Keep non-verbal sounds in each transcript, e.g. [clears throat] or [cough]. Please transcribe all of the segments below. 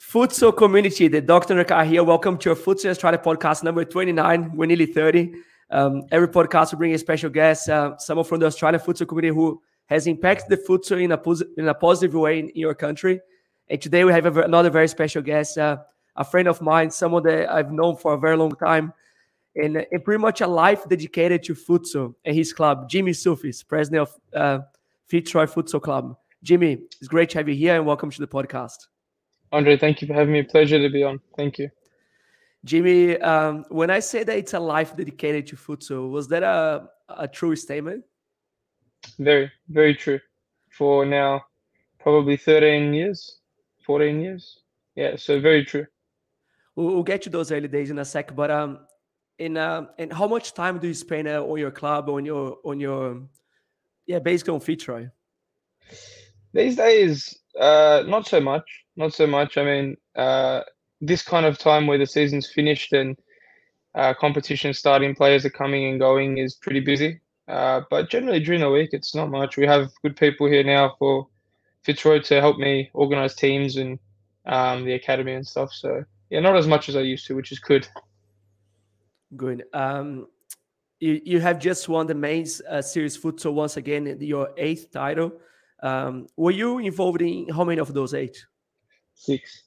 Futsal community, the Dr. Nakar here. Welcome to your Futsal Australia podcast number 29. We're nearly 30. Um, every podcast will bring a special guest, uh, someone from the Australian futsal community who has impacted the futsal in a, pos- in a positive way in, in, your country. And today we have a, another very special guest, uh, a friend of mine, someone that I've known for a very long time, and, and pretty much a life dedicated to futsal and his club, Jimmy Soufis, president of uh, Fitzroy Futsal Club. Jimmy, it's great to have you here and welcome to the podcast. Andre, thank you for having me. Pleasure to be on. Thank you. Jimmy, um, when I say that it's a life dedicated to futsal, was that a, a true statement? Very, very true. For now, probably 13 years, 14 years. Yeah, so very true. We'll, get to those early days in a sec, but um, in uh, and how much time do you spend uh, on your club, on your on your, yeah, basically on Fitzroy? These days, uh, not so much. Not so much. I mean, uh, this kind of time where the season's finished and uh, competition starting, players are coming and going is pretty busy. Uh, but generally during the week, it's not much. We have good people here now for Fitzroy to help me organize teams and um, the academy and stuff. So yeah, not as much as I used to, which is good. Good. Um, you you have just won the men's uh, series futsal once again, your eighth title. Um, were you involved in how many of those eight? Six.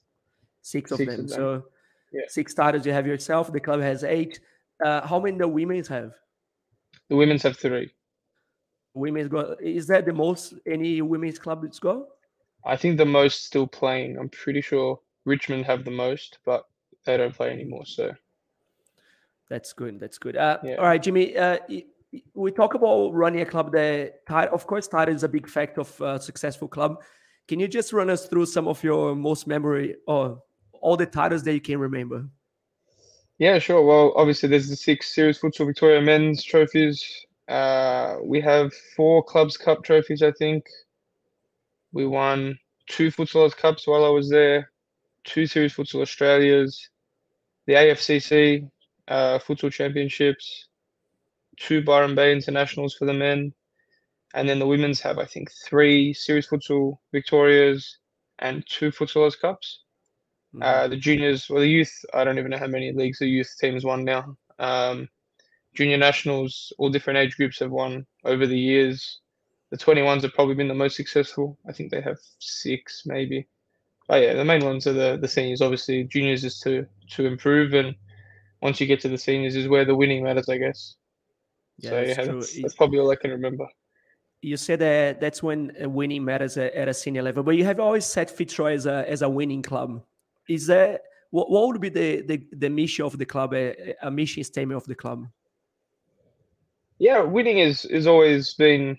Six of, six them. of them. So yeah. six titles you have yourself. The club has eight. Uh, how many the women's have? The women's have three. Women's go. Is that the most any women's club that's got? I think the most still playing. I'm pretty sure Richmond have the most, but they don't play anymore. So that's good. That's good. Uh, yeah. All right, Jimmy. Uh, we talk about running a club that, of course, title is a big factor of a successful club. Can you just run us through some of your most memory or all the titles that you can remember? Yeah, sure. Well, obviously, there's the six Series Futsal Victoria men's trophies. Uh, we have four Clubs Cup trophies, I think. We won two Futsalers Cups while I was there, two Series Futsal Australias, the AFCC uh, Futsal Championships, two Byron Bay Internationals for the men, and then the women's have I think three Series Futsal Victorias and two Futsalers Cups. Mm-hmm. Uh, the juniors, well, the youth, I don't even know how many leagues the youth teams won now. Um, junior nationals, all different age groups have won over the years. The 21s have probably been the most successful. I think they have six, maybe. But yeah, the main ones are the, the seniors. Obviously, juniors is to to improve, and once you get to the seniors is where the winning matters, I guess. Yeah, so yeah, that's, that's, probably all I can remember. You said that that's when winning matters at, a senior level, but you have always set Fitzroy as a as a winning club. Is that what, what would be the, the, the mission of the club, a, a mission statement of the club? Yeah, winning is is always been,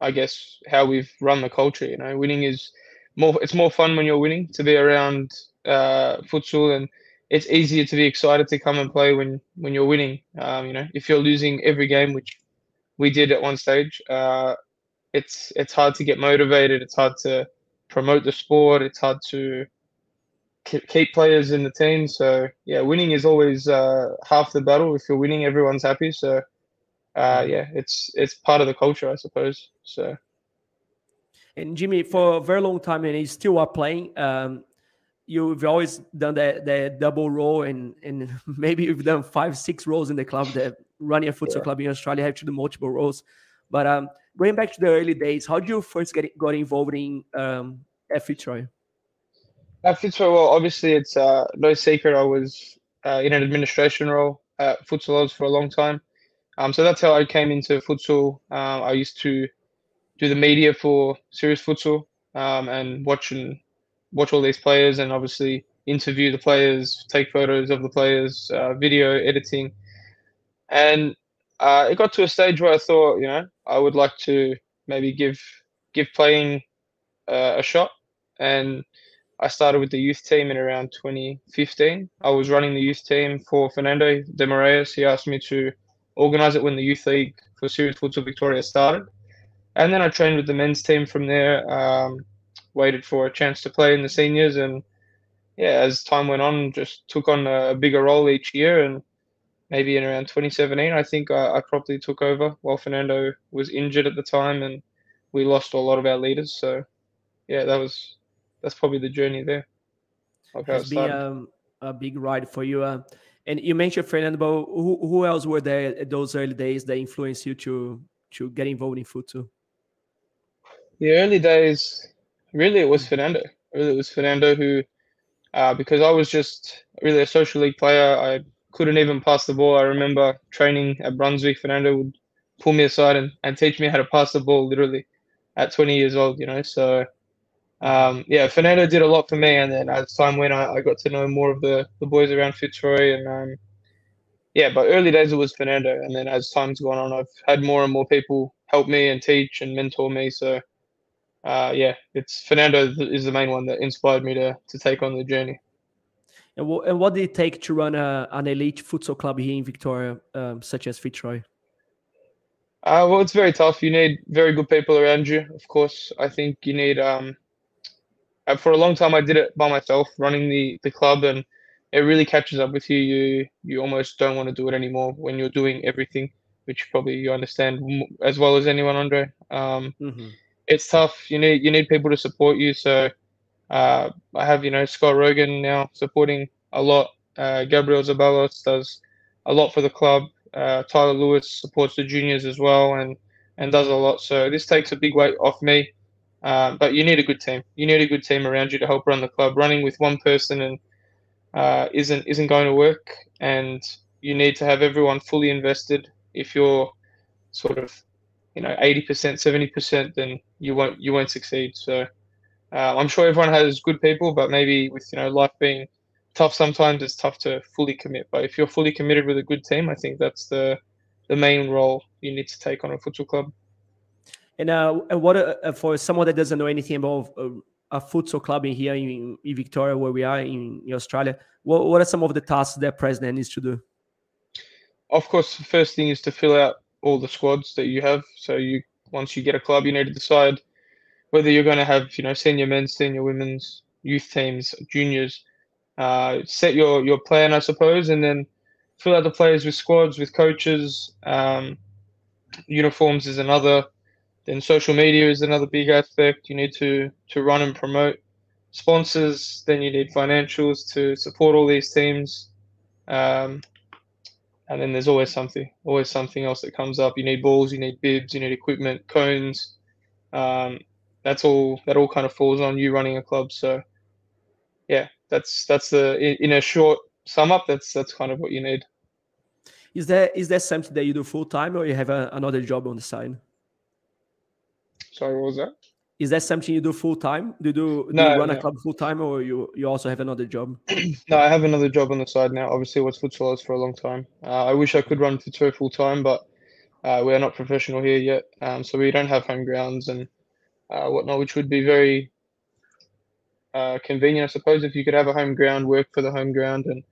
I guess, how we've run the culture. You know, winning is more. It's more fun when you're winning to be around uh, futsal and it's easier to be excited to come and play when when you're winning. Um, you know, if you're losing every game, which we did at one stage, uh, it's it's hard to get motivated. It's hard to promote the sport. It's hard to keep players in the team. So yeah, winning is always uh, half the battle. If you're winning, everyone's happy. So uh, yeah, it's it's part of the culture, I suppose. So. And Jimmy, for a very long time, and he's still are playing. Um, you've always done that that double role and and [laughs] maybe you've done five six roles in the club that running a futsal yeah. club in australia I have to do multiple roles. But um going back to the early days how did you first get got involved in um at fitzroy at fitzroy well obviously it's uh no secret i was uh, in an administration role at futsal. For a long time. Um so that's how i came into futsal. Um, i used to do the media for Series Futsal um, and watching watch all these players and obviously interview the players, take photos of the players, uh, video editing, and uh, it got to a stage where I thought, you know, I would like to maybe give give playing uh, a shot, and I started with the youth team in around 2015. I was running the youth team for Fernando de Moraes. He asked me to organize it when the youth league for Series Futsal Victoria started, and then I trained with the men's team from there. Um, waited for a chance to play in the seniors, and yeah, as time went on, just took on a, bigger role each year, and maybe in around 2017, I think I, I properly took over while Fernando was injured at the time, and we lost a lot of our leaders. So yeah, that was that's probably the journey there. of how it It's been um, a big ride for you. Uh, and you mentioned Fernando, but who, who else were there at those early days that influenced you to to get involved in futsal? The early days, really, it was Fernando. Really, it was Fernando who, uh, because I was just really a social league player. I couldn't even pass the ball. I remember training at Brunswick. Fernando would pull me aside and, and teach me how to pass the ball, literally, at 20 years old. You know, so um, yeah, Fernando did a lot for me. And then as time went, I, I got to know more of the the boys around Fitzroy, and um, yeah, but early days it was Fernando, and then as time's gone on, I've had more and more people help me and teach and mentor me. So uh, yeah, it's Fernando is the main one that inspired me to to take on the journey. And, wh- and what did it take to run a, an elite futsal club here in Victoria, um, such as Fitzroy? Uh, well, it's very tough. You need very good people around you. Of course, I think you need. Um, uh, for a long time, I did it by myself, running the the club, and it really catches up with you. You you almost don't want to do it anymore when you're doing everything, which probably you understand as well as anyone, Andre. Um, Mhm. it's tough. You need you need people to support you. So uh, I have you know Scott Rogan now supporting a lot. Uh, Gabriel Zabalos does a lot for the club. Uh, Tyler Lewis supports the juniors as well and and does a lot. So this takes a big weight off me. Uh, but you need a good team. You need a good team around you to help run the club. Running with one person and uh, isn't isn't going to work. And you need to have everyone fully invested. If you're sort of you know 80% 70% then you won't you won't succeed so uh, i'm sure everyone has good people but maybe with you know life being tough sometimes it's tough to fully commit. But if you're fully committed with a good team i think that's the the main role you need to take on a futsal club. And uh, what uh, for someone that doesn't know anything about uh, a futsal club in here in, in Victoria, where we are in, in Australia, what, what are some of the tasks that president needs to do? of course the first thing is to fill out all the squads that you have. So you once you get a club you need to decide whether you're going to have you know senior men's senior women's youth teams juniors uh, set your your plan i suppose and then fill out the players with squads with coaches um, uniforms is another then social media is another big aspect you need to to run and promote sponsors then you need financials to support all these teams um, and then there's always something, always something else that comes up. You need balls, you need bibs, you need equipment, cones. Um, that's all. That all kind of falls on you running a club. So, yeah, that's that's the in, a short sum up. That's that's kind of what you need. Is there is there something that you do full time, or you have a, another job on the side? Sorry, what was that? Is that something you do full time? Do you do, do No, you run a club full time, or you you also have another job? [clears throat] No, I have another job on the side now. Obviously, I was futsal for a long time. Uh, I wish I could run futsal full time, but uh, we are not professional here yet, um, so we don't have home grounds and uh, whatnot, which would be very uh, convenient, I suppose, if you could have a home ground, work for the home ground, and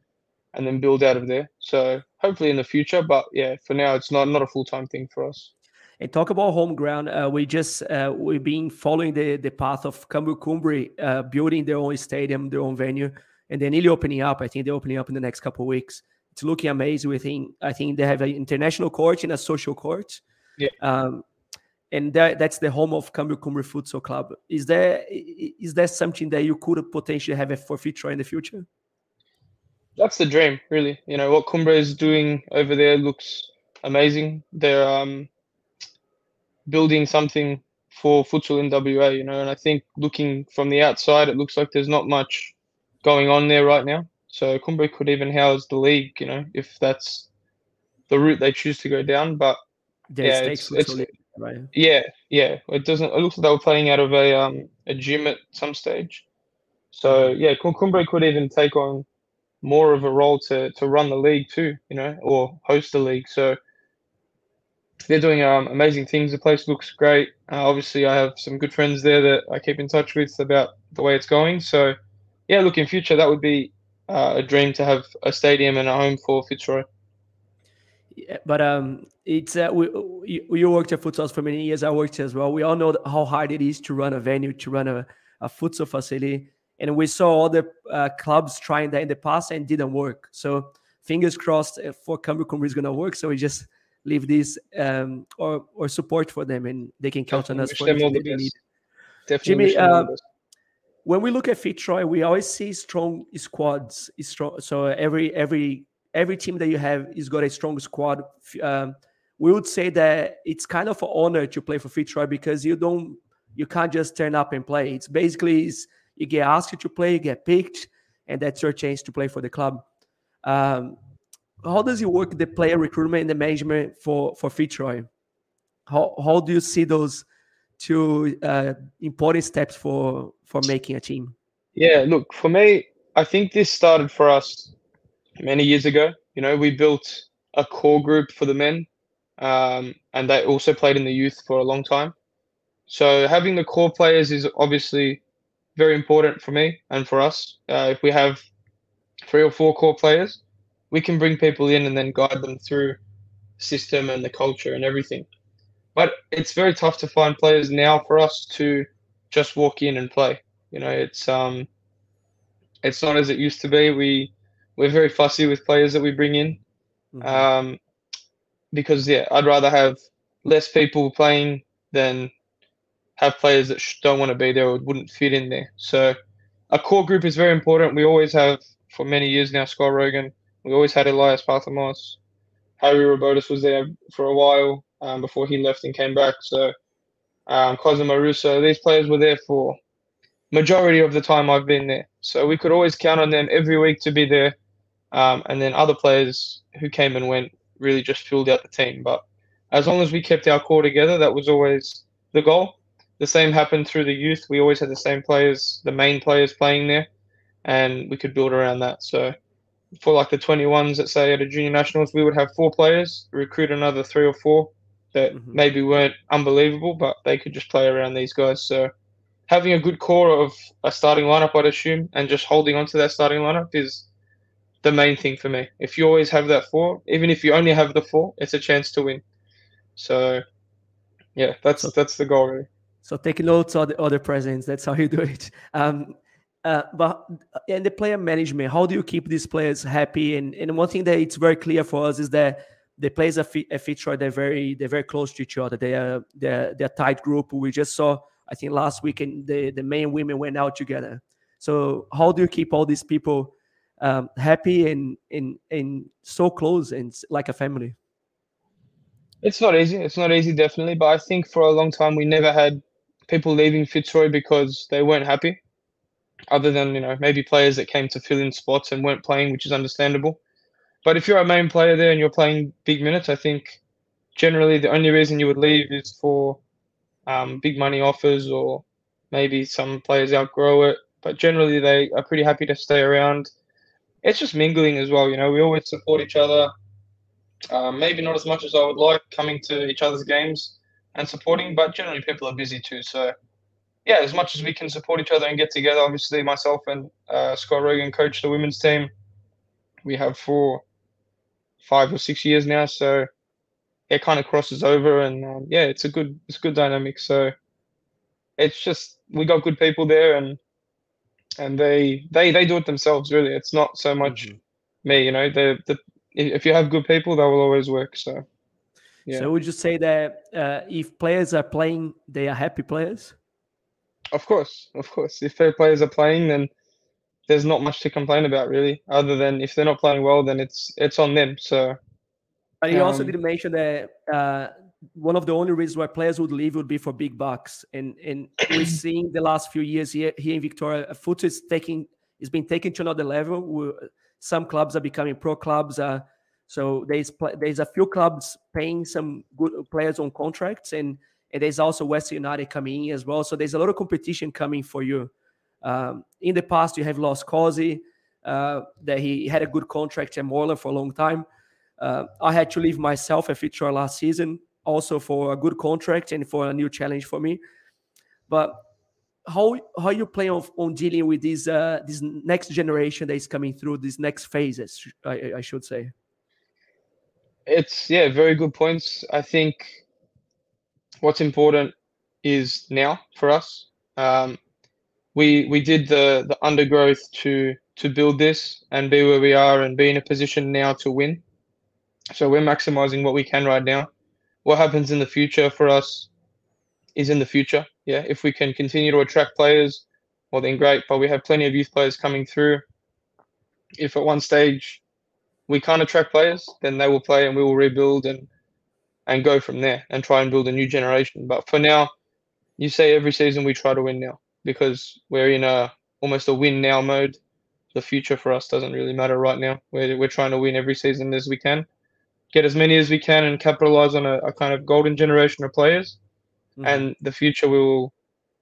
and then build out of there. So hopefully in the future, but yeah, for now it's not not a full time thing for us. And talk about home ground. Uh, we just uh, we've been following the the path of Cambridge Cumbria uh, building their own stadium, their own venue, and then nearly opening up. I think they're opening up in the next couple of weeks. It's looking amazing. We think I think they have an international court and a social court. Yeah. Um, and that, that's the home of Cambridge Cumbria Futsal Club. Is there i- there something that you could potentially have a for Fitzroy in the future? That's the dream, really. You know what Cumbria is doing over there looks amazing. They're um, building something for futsal in WA, you know, and I think looking from the outside, it looks like there's not much going on there right now. So Cumbria could even house the league, you know, if that's the route they choose to go down. But Yeah, stakes it's- it's- right? yeah, yeah, it doesn't. It looks like they were playing out of a um a gym at some stage. So yeah, Cumbria could even take on more of a role to to run the league too, you know, or host the league. So they're doing um, amazing things. The place looks great. Uh, obviously, I have some good friends there that I keep in touch with about the way it's going. So yeah, look in future that would be uh, a dream to have a stadium and a home for Fitzroy. Yeah, but um, it's uh, we, you, you worked at futsal for many years. I worked as well. We all know how hard it is to run a venue, to run a, a futsal facility, and we saw other uh, clubs trying that in the past and didn't work. So fingers crossed uh, for Cambridge Cumbria is going to work. So we just leave this um, or or support for them, and they can count on us for them all the need. best. Definitely Jimmy, wish them all uh, when we look at Fitzroy, we always see strong squads. Strong, so every every every team that you have is got a strong squad. Um, we would say that it's kind of an honor to play for Fitzroy because you don't you can't just turn up and play. It's basically it's, you get asked to play, you get picked, and that's your chance to play for the club. Um, how does it work the player recruitment and the management for for Fitzroy? How how do you see those two uh, important steps for for making a team? Yeah, look for me, I think this started for us many years ago. You know, we built a core group for the men, um, and they also played in the youth for a long time. So having the core players is obviously very important for me and for us. Uh, if we have three or four core players, we can bring people in and then guide them through system and the culture and everything. But it's very tough to find players now for us to just walk in and play. You know, it's um, it's not as it used to be. We we're very fussy with players that we bring in, mm-hmm. um, because yeah, I'd rather have less people playing than have players that don't want to be there or wouldn't fit in there. So a core group is very important. We always have for many years now. Scott Rogan. We always had Elias Parthamos. Harry Robotis was there for a while um, before he left and came back. So um, Cosimo Russo, these players were there for majority of the time I've been there. So we could always count on them every week to be there. Um, and then other players who came and went really just filled out the team. But as long as we kept our core together, that was always the goal. The same happened through the youth. We always had the same players, the main players playing there, and we could build around that. So for like the 21s, let's say at a junior nationals, we would have four players, recruit another three or four that mm-hmm. maybe weren't unbelievable, but they could just play around these guys. So having a good core of a starting lineup, I'd assume, and just holding on to that starting lineup is the main thing for me. If you always have that four, even if you only have the four, it's a chance to win. So yeah, that's so, that's the goal really. So take notes of the other presidents. That's how you do it. [laughs] Um, uh, but in the player management, how do you keep these players happy? And, and one thing that it's very clear for us is that the players at, F- Fitzroy they're very they're very close to each other. They are they're they're tight group. We just saw I think last week, weekend the the men and women went out together. So how do you keep all these people um, happy and and and so close and like a family? It's not easy. It's not easy, definitely. But I think for a long time we never had people leaving Fitzroy because they weren't happy other than you know maybe players that came to fill in spots and weren't playing, which is understandable. But if you're a main player there and you're playing big minutes, I think generally the only reason you would leave is for um, big money offers or maybe some players outgrow it. But generally they are pretty happy to stay around. It's just mingling as well. You know, we always support each other. Um, maybe not as much as I would like coming to each other's games and supporting, but generally people are busy too. So yeah, as much as we can support each other and get together, obviously myself and uh, Scott Rogan coach the women's team. We have for five or six years now, so it kind of crosses over, and um, yeah, it's a good it's a good dynamic. So it's just we got good people there, and and they they they do it themselves. Really, it's not so much mm-hmm. me. You know, the the if you have good people, that will always work. So. Yeah. So would you say that uh, if players are playing, they are happy players? Of course, of course. If their players are playing, then there's not much to complain about really, other than if they're not playing well, then it's it's on them. So. But you um, also did mention that uh, one of the only reasons why players would leave would be for big bucks, and and we're [clears throat] seeing the last few years here here in Victoria, foot is taking is being taken to another level. Some clubs are becoming pro clubs. Uh, so there's there's a few clubs paying some good players on contracts, and and there's also West United coming in as well. So there's a lot of competition coming for you. Um, in the past, you have lost Cozy, uh, that he had a good contract at Moreland for a long time. Uh, I had to leave myself at Fitzroy last season, also for a good contract and for a new challenge for me. But how how you plan on, on dealing with this uh, this next generation that is coming through these next phases? I, I should say. It's yeah, very good points. I think what's important is now for us. Um, we we did the the undergrowth to to build this and be where we are and be in a position now to win. So we're maximizing what we can right now. What happens in the future for us is in the future. Yeah, if we can continue to attract players, well then great. But we have plenty of youth players coming through. If at one stage we can't attract players, then they will play and we will rebuild and and go from there and try and build a new generation. But for now, you say every season we try to win now because we're in a almost a win now mode. The future for us doesn't really matter right now. We're we're trying to win every season as we can, get as many as we can, and capitalize on a, a kind of golden generation of players. Mm-hmm. And the future we will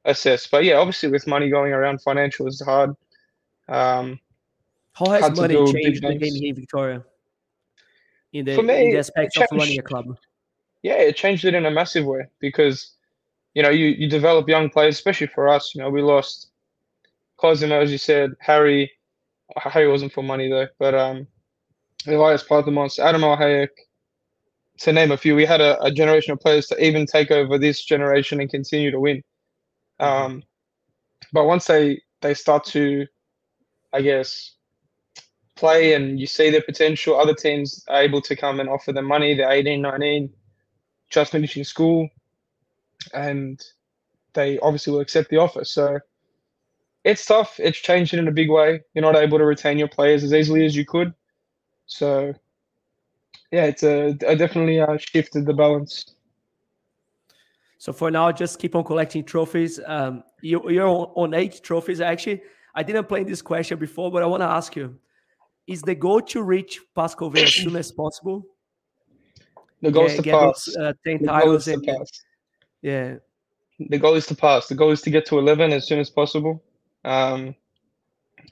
assess. But yeah, obviously with money going around, financial is hard. Um, How has money changed the game here in Victoria? In the, me, in the aspects of running a club yeah, it changed it in a massive way because, you know, you, you develop young players, especially for us. You know, we lost Cosimo, as you said, Harry. Harry wasn't for money though, but um, Elias Parthamos, Adam Hayek, to name a few. We had a, a, generation of players to even take over this generation and continue to win. Um, but once they they start to, I guess, play and you see their potential, other teams are able to come and offer them money. They're 18, 19 just finishing school, and they obviously will accept the offer. So it's tough. It's changed in a big way. You're not able to retain your players as easily as you could. So yeah, it's a, definitely uh, shifted the balance. So for now, just keep on collecting trophies. Um, you, you're on eight trophies. Actually, I didn't play this question before, but I want to ask you: Is the goal to reach Pascal as soon as possible? The goal is to pass. Those, uh, 10 the titles pass. Yeah. The goal is to pass. The goal is to get to 11 as soon as possible. Um,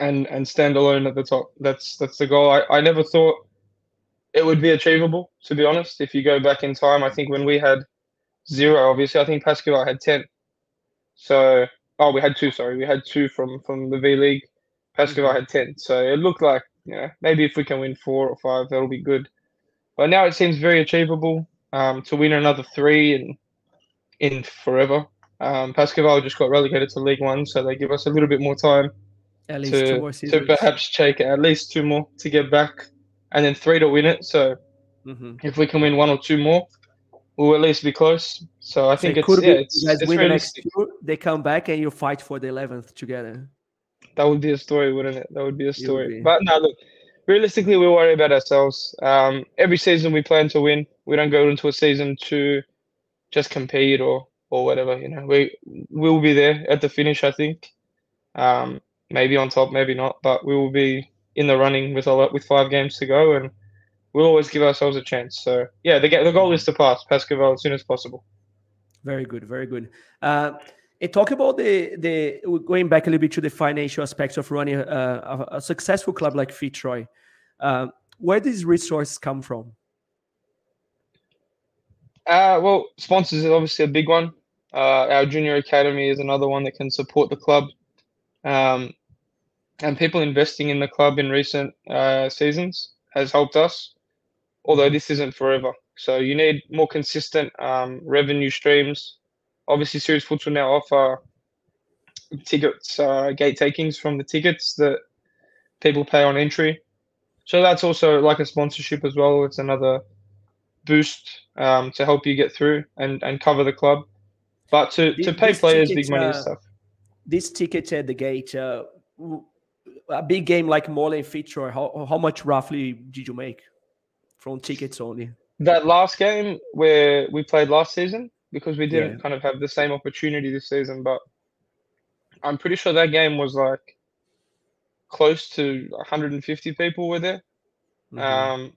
and and stand alone at the top. That's that's the goal. I, I never thought it would be achievable, to be honest. If you go back in time, I think when we had zero, obviously, I think Pascal had 10. So, oh, we had two, sorry. We had two from, from the V League. Pascal mm-hmm. had 10. So it looked like, you know, maybe if we can win four or five, that'll be good. But now it seems very achievable um, to win another three in in forever. Um, Pascal just got relegated to League One, so they give us a little bit more time at least to, two more to perhaps take at least two more to get back, and then three to win it. So mm-hmm. if we can win one or two more, we'll at least be close. So I so think it it's, yeah, it's, guys it's win the next two, they come back and you fight for the eleventh together. That would be a story, wouldn't it? That would be a story. Be. But now look, realistically, we worry about ourselves. Um, every season we plan to win. We don't go into a season to just compete or or whatever. You know, we will be there at the finish. I think, um, maybe on top, maybe not, but we will be in the running with a lot with five games to go, and we'll always give ourselves a chance. So yeah, the the goal is to pass Pascal as soon as possible. Very good, very good. Uh, and talk about the the going back a little bit to the financial aspects of running a, a, a successful club like Fitzroy. Uh, where these resources come from? Uh, well, sponsors is obviously a big one. Uh, our junior academy is another one that can support the club, um, and people investing in the club in recent uh, seasons has helped us. Although this isn't forever, so you need more consistent um, revenue streams obviously Series Futsal now offer tickets, uh, gate takings from the tickets that people pay on entry. So that's also like a sponsorship as well. It's another boost um, to help you get through and, and cover the club. But to, to pay players big money uh, and stuff. This ticket at the gate, uh, a big game like Moreland Fitzroy, how, how much roughly did you make from tickets only? That last game where we played last season, because we didn't yeah. kind of have the same opportunity this season. But I'm pretty sure that game was like close to 150 people were there, mm-hmm. um,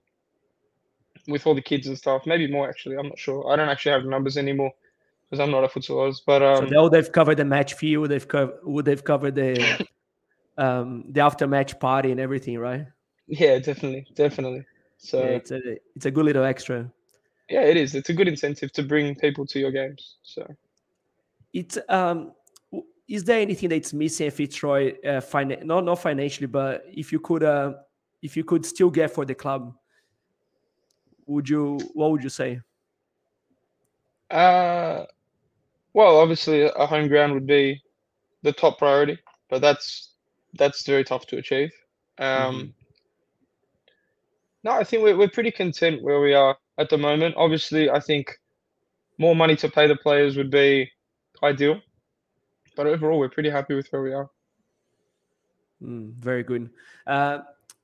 with all the kids and stuff. Maybe more actually. I'm not sure. I don't actually have the numbers anymore because I'm not a futsalers. But um, so they've covered the match fee. They've covered. Would they've covered the [laughs] um, the after match party and everything, right? Yeah, definitely, definitely. So yeah, it's a it's a good little extra yeah, it is. It's a good incentive to bring people to your games. So, it's um, is there anything that's missing if Fitzroy, uh, fin- not not financially, but if you could, uh, if you could still get for the club, would you? What would you say? Uh, well, obviously, a home ground would be the top priority, but that's that's very tough to achieve. Um, mm-hmm. No, I think we're we're pretty content where we are at the moment. Obviously, I think more money to pay the players would be ideal, but overall, we're pretty happy with where we are. Mm, very good. Uh,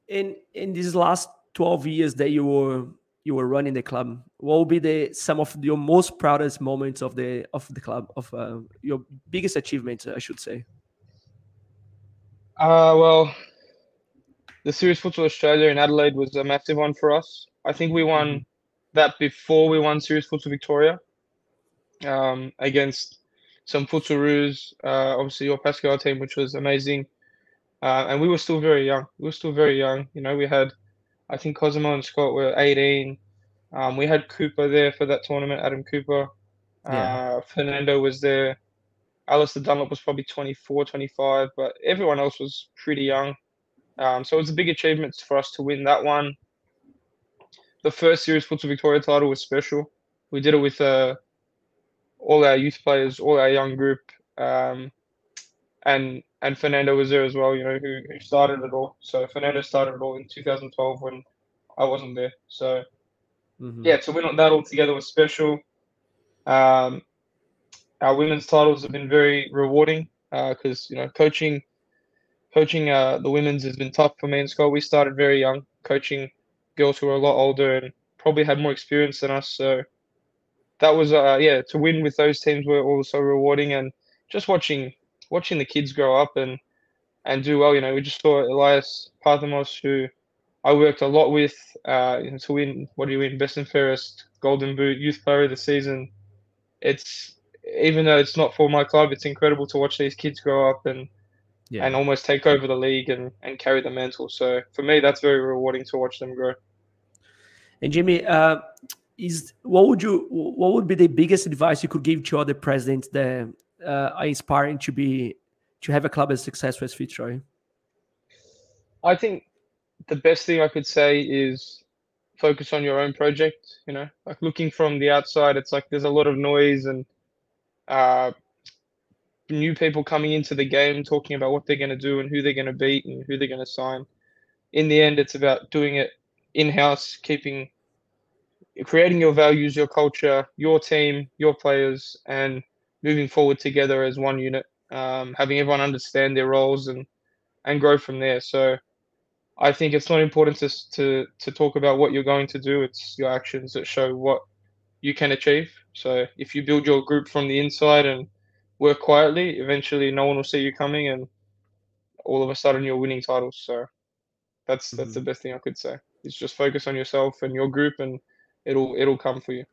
in in these last twelve years that you were you were running the club, what will be the some of your most proudest moments of the of the club of uh, your biggest achievements, I should say? Uh, well, the Series Futsal Australia in Adelaide was a massive one for us. I think we won mm-hmm. that before we won Series Futsal Victoria um, against some Futsalroos, uh, obviously your Pascal team, which was amazing. Uh, and we were still very young. We were still very young. You know, we had, I think Cosimo and Scott were 18. Um, we had Cooper there for that tournament, Adam Cooper. Yeah. Uh, Fernando was there. Alistair Dunlop was probably 24, 25, but everyone else was pretty young. Um, so it was a big achievement for us to win that one. The first Series Futsal Victoria title was special. We did it with uh, all our youth players, all our young group, um, and and Fernando was there as well. You know, who, who started it all. So Fernando started it all in 2012 when I wasn't there. So mm-hmm. yeah, to win that all together was special. Um, our women's titles have been very rewarding because uh, you know coaching coaching uh, the women's has been tough for me and Scott. We started very young, coaching girls who are a lot older and probably had more experience than us. So that was uh, yeah to win with those teams were also rewarding and just watching watching the kids grow up and and do well. You know, we just saw Elias Parthamos, who I worked a lot with, uh, to win what do you win best and fairest Golden Boot Youth Player of the Season. It's even though it's not for my club, it's incredible to watch these kids grow up and yeah. and almost take over the league and, and carry the mantle. So for me, that's very rewarding to watch them grow. And Jimmy, uh, is what would you what would be the biggest advice you could give to other presidents that uh, are inspiring to be to have a club as successful as Fitzroy? I think the best thing I could say is focus on your own project. You know, like looking from the outside, it's like there's a lot of noise and uh, new people coming into the game talking about what they're going to do and who they're going to beat and who they're going to sign. In the end, it's about doing it in house, keeping creating your values, your culture, your team, your players, and moving forward together as one unit. Um, having everyone understand their roles and and grow from there. So I think it's not important to to to talk about what you're going to do. It's your actions that show what you can achieve. So if you build your group from the inside and work quietly, eventually no one will see you coming, and all of a sudden you're winning titles. So that's that's mm-hmm. the best thing I could say. Is just focus on yourself and your group, and it'll it'll come for you.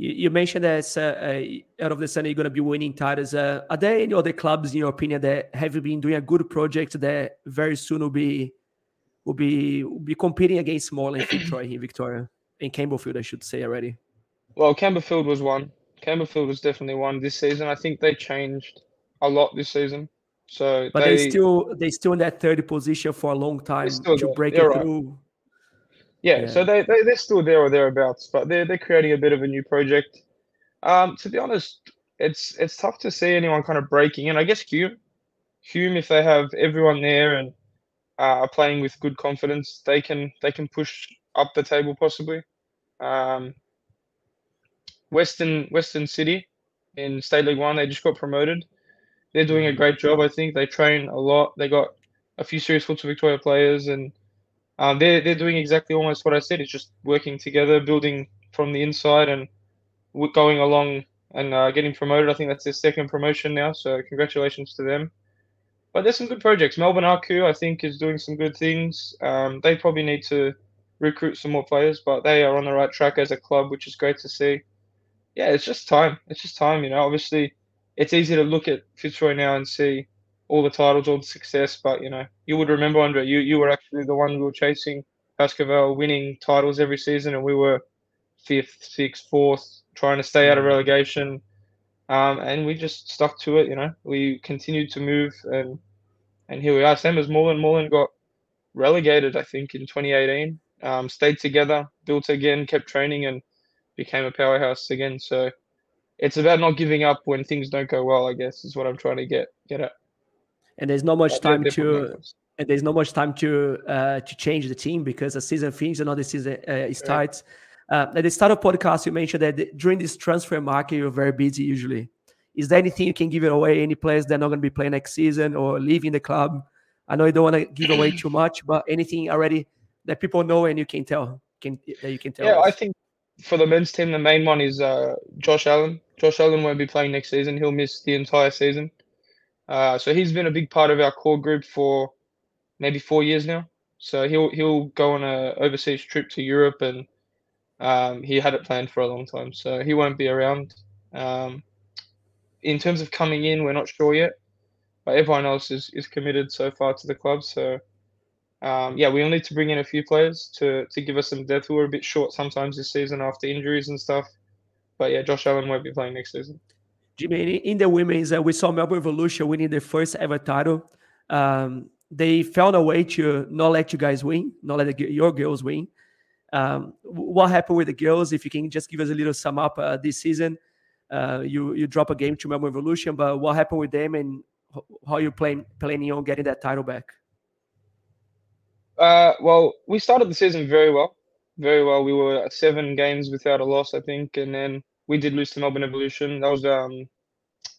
You, you mentioned that uh, out of the sun you're going to be winning titles. Uh, are there any other clubs, in your opinion, that have been doing a good project that very soon will be will be will be competing against in Victoria, in Victoria, in Campbellfield, I should say already. Well, Campbellfield was one. Campbellfield was definitely one this season. I think they changed a lot this season. So, but they, they still they still in that third position for a long time to break it right. through. Yeah, yeah, so they, they they're still there or thereabouts, but they're they're creating a bit of a new project. Um, to be honest, it's it's tough to see anyone kind of breaking in. I guess Hume, Hume, if they have everyone there and uh, are playing with good confidence, they can they can push up the table possibly. Um, Western Western City in State League One, they just got promoted. They're doing a great job, I think. They train a lot. They got a few Series Futsal Victoria players, and um, they're they're doing exactly almost what I said. It's just working together, building from the inside, and going along and uh, getting promoted. I think that's their second promotion now. So congratulations to them. But there's some good projects. Melbourne RQ, I think, is doing some good things. Um, they probably need to recruit some more players, but they are on the right track as a club, which is great to see yeah, it's just time. It's just time, you know. Obviously, it's easy to look at Fitzroy now and see all the titles, all the success, but you know, you would remember Andre, you you were actually the one we were chasing Baskerville, winning titles every season, and we were fifth, sixth, fourth, trying to stay out of mm. relegation. Um, and we just stuck to it, you know. We continued to move, and and here we are. Same as Moreland. Moreland got relegated, I think, in 2018. Um, stayed together, built again, kept training, and became a powerhouse again. So it's about not giving up when things don't go well. I guess is what I'm trying to get get at. And there's not much time to and there's not much time to uh, to change the team because the season finishes, another season uh, starts. Uh, at the start of podcast, you mentioned that during this transfer market, you're very busy usually. Is there anything you can give it away? Any players that are not going to be playing next season or leaving the club? I know you don't want to give away too much, but anything already that people know and you can tell, can that you can tell. Yeah, us. I think for the men's team, the main one is uh, Josh Allen. Josh Allen won't be playing next season. He'll miss the entire season. Uh, so he's been a big part of our core group for maybe four years now. So he'll he'll go on a overseas trip to Europe, and um, he had it planned for a long time. So he won't be around. Um, in terms of coming in, we're not sure yet, but everyone else is, is committed so far to the club. So um, yeah, we'll need to bring in a few players to to give us some depth. We were a bit short sometimes this season after injuries and stuff. But yeah, Josh Allen won't be playing next season. Jimmy, in the women's, uh, we saw Melbourne Revolution winning their first ever title. Um, they found a way to not let you guys win, not let the, your girls win. Um, what happened with the girls? If you can just give us a little sum up uh, this season, uh, you you drop a game to Melbourne Revolution, but what happened with them and how you plan planning on getting that title back? Uh, well, we started the season very well, very well. We were seven games without a loss, I think, and then we did lose to Melbourne Evolution. That was um,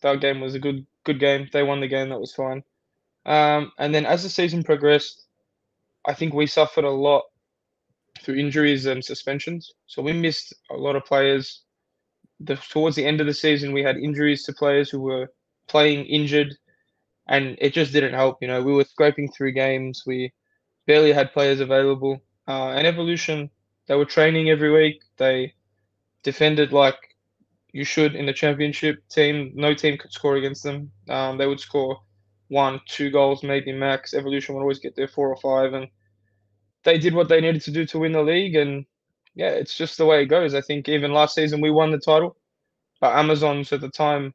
that game was a good good game. They won the game. That was fine. Um, and then as the season progressed, I think we suffered a lot through injuries and suspensions. So we missed a lot of players. The, towards the end of the season, we had injuries to players who were playing injured, and it just didn't help. You know, we were scraping through games. We barely had players available. Uh, and Evolution, they were training every week. They defended like you should in the championship team. No team could score against them. Um, they would score one, two goals, maybe max. Evolution would always get there four or five, and they did what they needed to do to win the league. And yeah, it's just the way it goes. I think even last season we won the title, but Amazons at the time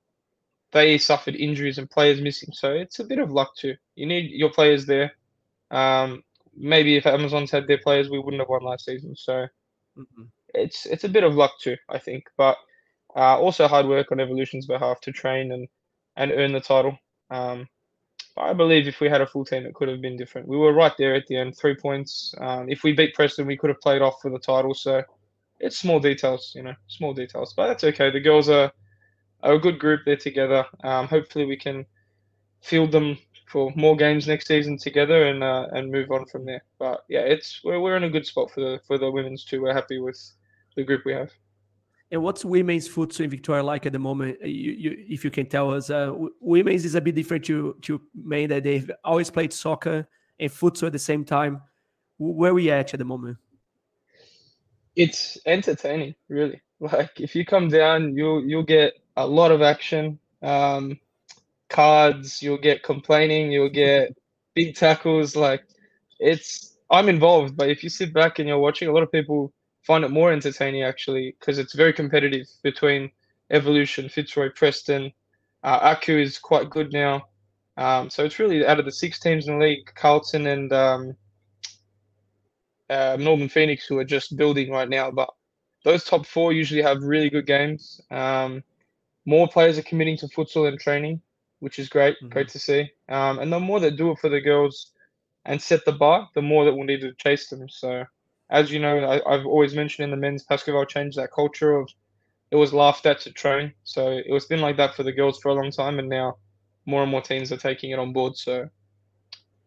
they suffered injuries and players missing. So it's a bit of luck too. You need your players there. Um, maybe if Amazons had their players, we wouldn't have won last season. So mm-hmm. it's it's a bit of luck too, I think. But uh, also hard work on Evolution's behalf to train and and earn the title. Um, I believe if we had a full team, it could have been different. We were right there at the end, three points. Um, if we beat Preston, we could have played off for the title. So it's small details, you know, small details. But that's okay. The girls are, are a good group. They're together. Um, hopefully, we can field them for more games next season together and uh, and move on from there. But yeah, it's we're, we're in a good spot for the for the women's too. We're happy with the group we have. And what's women's futsal in Victoria like at the moment? Uh, you, you, if you can tell us, uh, women's is a bit different to to men that they've always played soccer and futsal at the same time. Where we at at the moment? It's entertaining, really. [laughs] Like if you come down, you'll you'll get a lot of action, um, cards. You'll get complaining. You'll get big tackles. Like it's I'm involved, but if you sit back and you're watching, a lot of people find it more entertaining actually because it's very competitive between Evolution, Fitzroy, Preston. Uh, Aku is quite good now. Um, so it's really out of the six teams in the league, Carlton and um, uh, Northern Phoenix, who are just building right now. But those top four usually have really good games. Um, more players are committing to futsal and training, which is great. Mm-hmm. Great to see. Um, and the more that do it for the girls and set the bar, the more that we'll need to chase them. So as you know, I, have always mentioned in the men's basketball changed that culture of it was laughed at to train. So it was been like that for the girls for a long time, and now more and more teams are taking it on board. So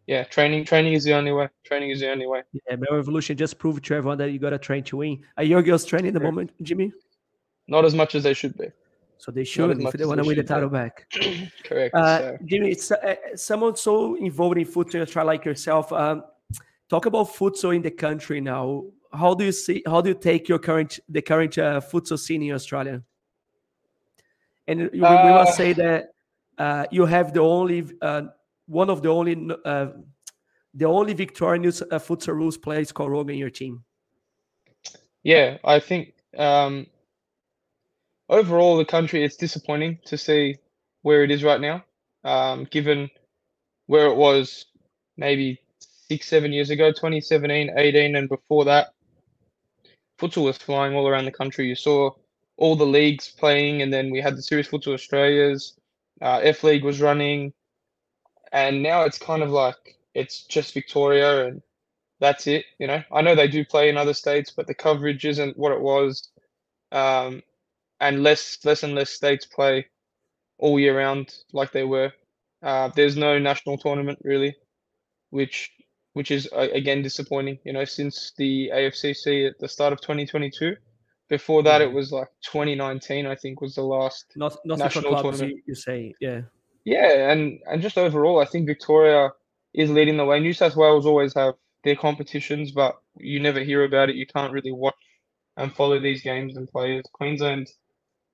yeah, training training is the only way. Training is the only way. Yeah, Mel Revolution just proved to everyone that you got to train to win. Are your girls training at the moment, Jimmy? Not as much as they should be. So they should if they want to win the title back. [clears throat] Correct. Uh, so. Jimmy, it's, uh, someone so involved in football, try like yourself. Um, talk about futsal in the country now. How do you see? How do you take your current the current uh, futsal scene in Australia? And we, uh, we must say that uh, you have the only uh, one of the only uh, the only Victorian uh, Futsalroos players called Rogan in your team. Yeah, I think um, overall the country it's disappointing to see where it is right now, um, given where it was maybe six, seven years ago, 2017, 18, and before that, futsal was flying all around the country. You saw all the leagues playing, and then we had the Series Futsal Australias. Uh, F League was running, and now it's kind of like it's just Victoria, and that's it. You know, I know they do play in other states, but the coverage isn't what it was, um, and less, less and less states play all year round like they were. Uh, there's no national tournament really. which which is again disappointing. You know, since the AFCC at the start of 2022. Before that, it mm-hmm. was like 2019, I think, was the last not, not national tournament. You, you say, yeah, yeah, and and just overall, I think Victoria is leading the way. New South Wales always have their competitions, but you never hear about it. You can't really watch and follow these games and players. Queensland,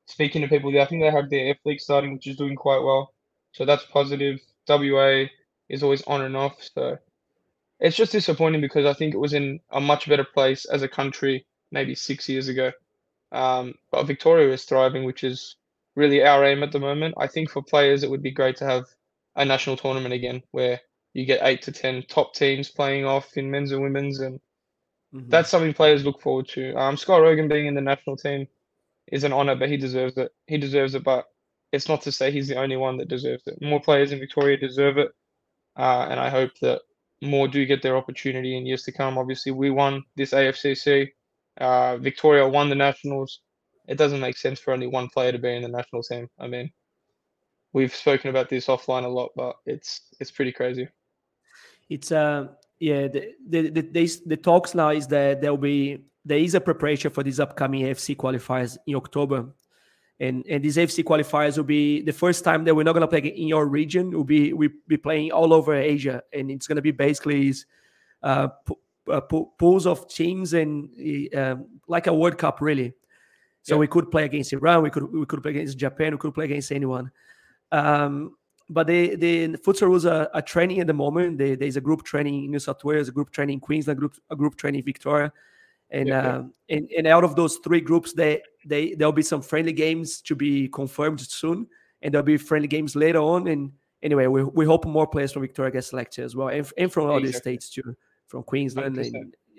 speaking to people, I think they have their F League starting, which is doing quite well. So that's positive. WA is always on and off. So it's just disappointing because I think it was in a much better place as a country maybe six years ago. Um, but Victoria is thriving, which is really our aim at the moment. I think for players, it would be great to have a national tournament again where you get eight to 10 top teams playing off in men's and women's. And mm-hmm. that's something players look forward to. Um, Scott Rogan being in the national team is an honor, but he deserves it. He deserves it, but it's not to say he's the only one that deserves it. More players in Victoria deserve it. Uh, and I hope that more do get their opportunity in years to come. Obviously, we won this AFCC. Uh, Victoria won the Nationals. It doesn't make sense for only one player to be in the national team. I mean, we've spoken about this offline a lot, but it's it's pretty crazy. It's uh yeah the the the, the talks now is that there will be there is a preparation for these upcoming AFC qualifiers in October. And, and these AFC qualifiers will be the first time that we're not going to play in your region. We'll be we be playing all over Asia, and it's going to be basically uh, uh, pools of teams and um, like a World Cup, really. So yeah. we could play against Iran, we could we could play against Japan, we could play against anyone. Um, but the the Futsalroos are, are training at the moment. They, there's a group training in New South Wales, a group training in Queensland, a group a group training in Victoria, and yeah, um, and, and out of those three groups, they they there'll be some friendly games to be confirmed soon, and there'll be friendly games later on. And anyway, we, we hope more players from Victoria get selected as well, and, and from other states too from Queensland 100%.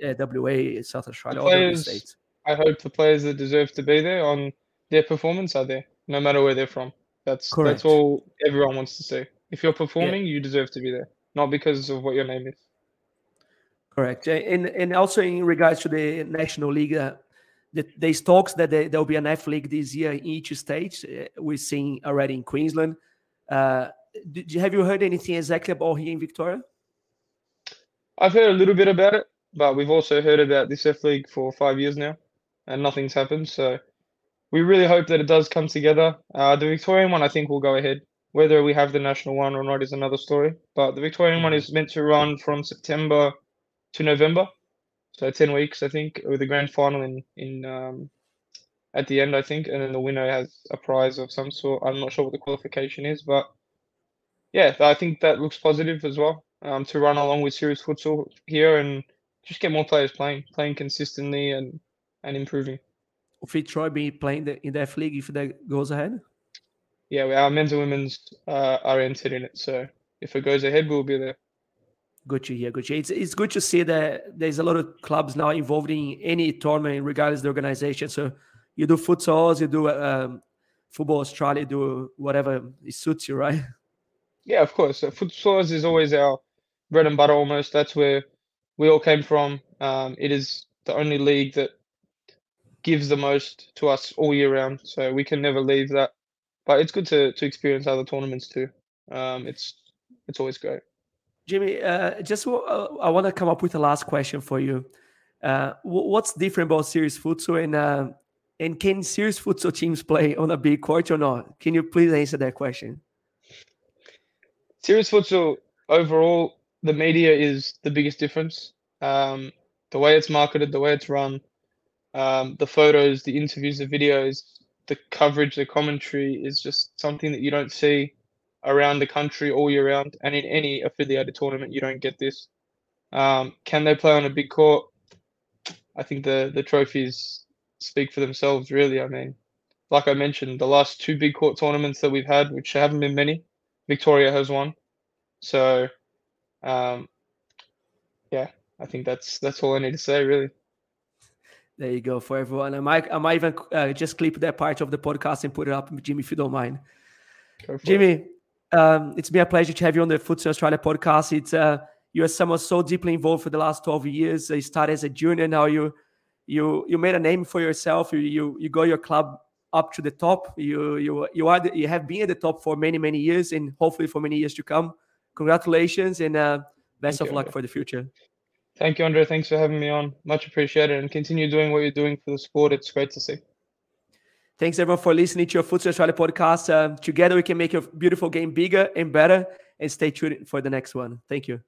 and uh, WA, South Australia, all the states. I hope the players that deserve to be there on their performance are there, no matter where they're from. That's Correct. that's all everyone wants to see. If you're performing, yeah. you deserve to be there, not because of what your name is. Correct, and and also in regards to the national league, uh, the, there's talks that there will be an F League this year in each state. Uh, we're seeing already in Queensland. Uh, did, have you heard anything exactly about here in Victoria? I've heard a little bit about it, but we've also heard about this F League for five years now, and nothing's happened. So we really hope that it does come together. Uh, the Victorian one, I think, will go ahead. Whether we have the national one or not is another story. But the Victorian one is meant to run from September to November, so ten weeks, I think, with the grand final in in um, at the end, I think, and then the winner has a prize of some sort. I'm not sure what the qualification is, but yeah, I think that looks positive as well um, to run along with Series Futsal here and just get more players playing, playing consistently and and improving. Will Fitzroy be playing the, in that league if that goes ahead? Yeah, our men's and women's uh, are entered in it, so if it goes ahead, we'll be there. Good to hear. Good to hear. It's, it's good to see that there's a lot of clubs now involved in any tournament, regardless of the organization. So you do futsals, you do um, football Australia, do whatever it suits you, right? Yeah, of course. So futsals is always our bread and butter almost. That's where we all came from. Um, it is the only league that gives the most to us all year round, so we can never leave that. But it's good to to experience other tournaments too. Um, it's it's always great. Jimmy, uh, just uh, I want to come up with a last question for you. Uh, what's different about Series Futsal and uh, and can Series Futsal teams play on a big court or not? Can you please answer that question? Series Futsal overall the media is the biggest difference. Um, the way it's marketed, the way it's run, um, the photos, the interviews, the videos, the coverage, the commentary is just something that you don't see around the country all year round. And in any affiliated tournament, you don't get this. Um, can they play on a big court? I think the the trophies speak for themselves. Really, I mean, like I mentioned, the last two big court tournaments that we've had, which haven't been many, Victoria has won. So um, yeah, I think that's that's all I need to say, really. There you go for everyone. I might I might even uh, just clip that part of the podcast and put it up, Jimmy, if you don't mind. Jimmy, it. Um, it's been a pleasure to have you on the Futsal Australia podcast. It's uh, you are someone so deeply involved for the last twelve years. You started as a junior, now you you you made a name for yourself. You you, you got your club up to the top. You you you are the, you have been at the top for many many years, and hopefully for many years to come congratulations and uh, best Thank of you, luck Andre. for the future. Thank you, Andre. Thanks for having me on. Much appreciated, and continue doing what you're doing for the sport. It's great to see. Thanks everyone for listening to your Futsal Australia podcast. Um, together we can make your beautiful game bigger and better. And stay tuned for the next one. Thank you.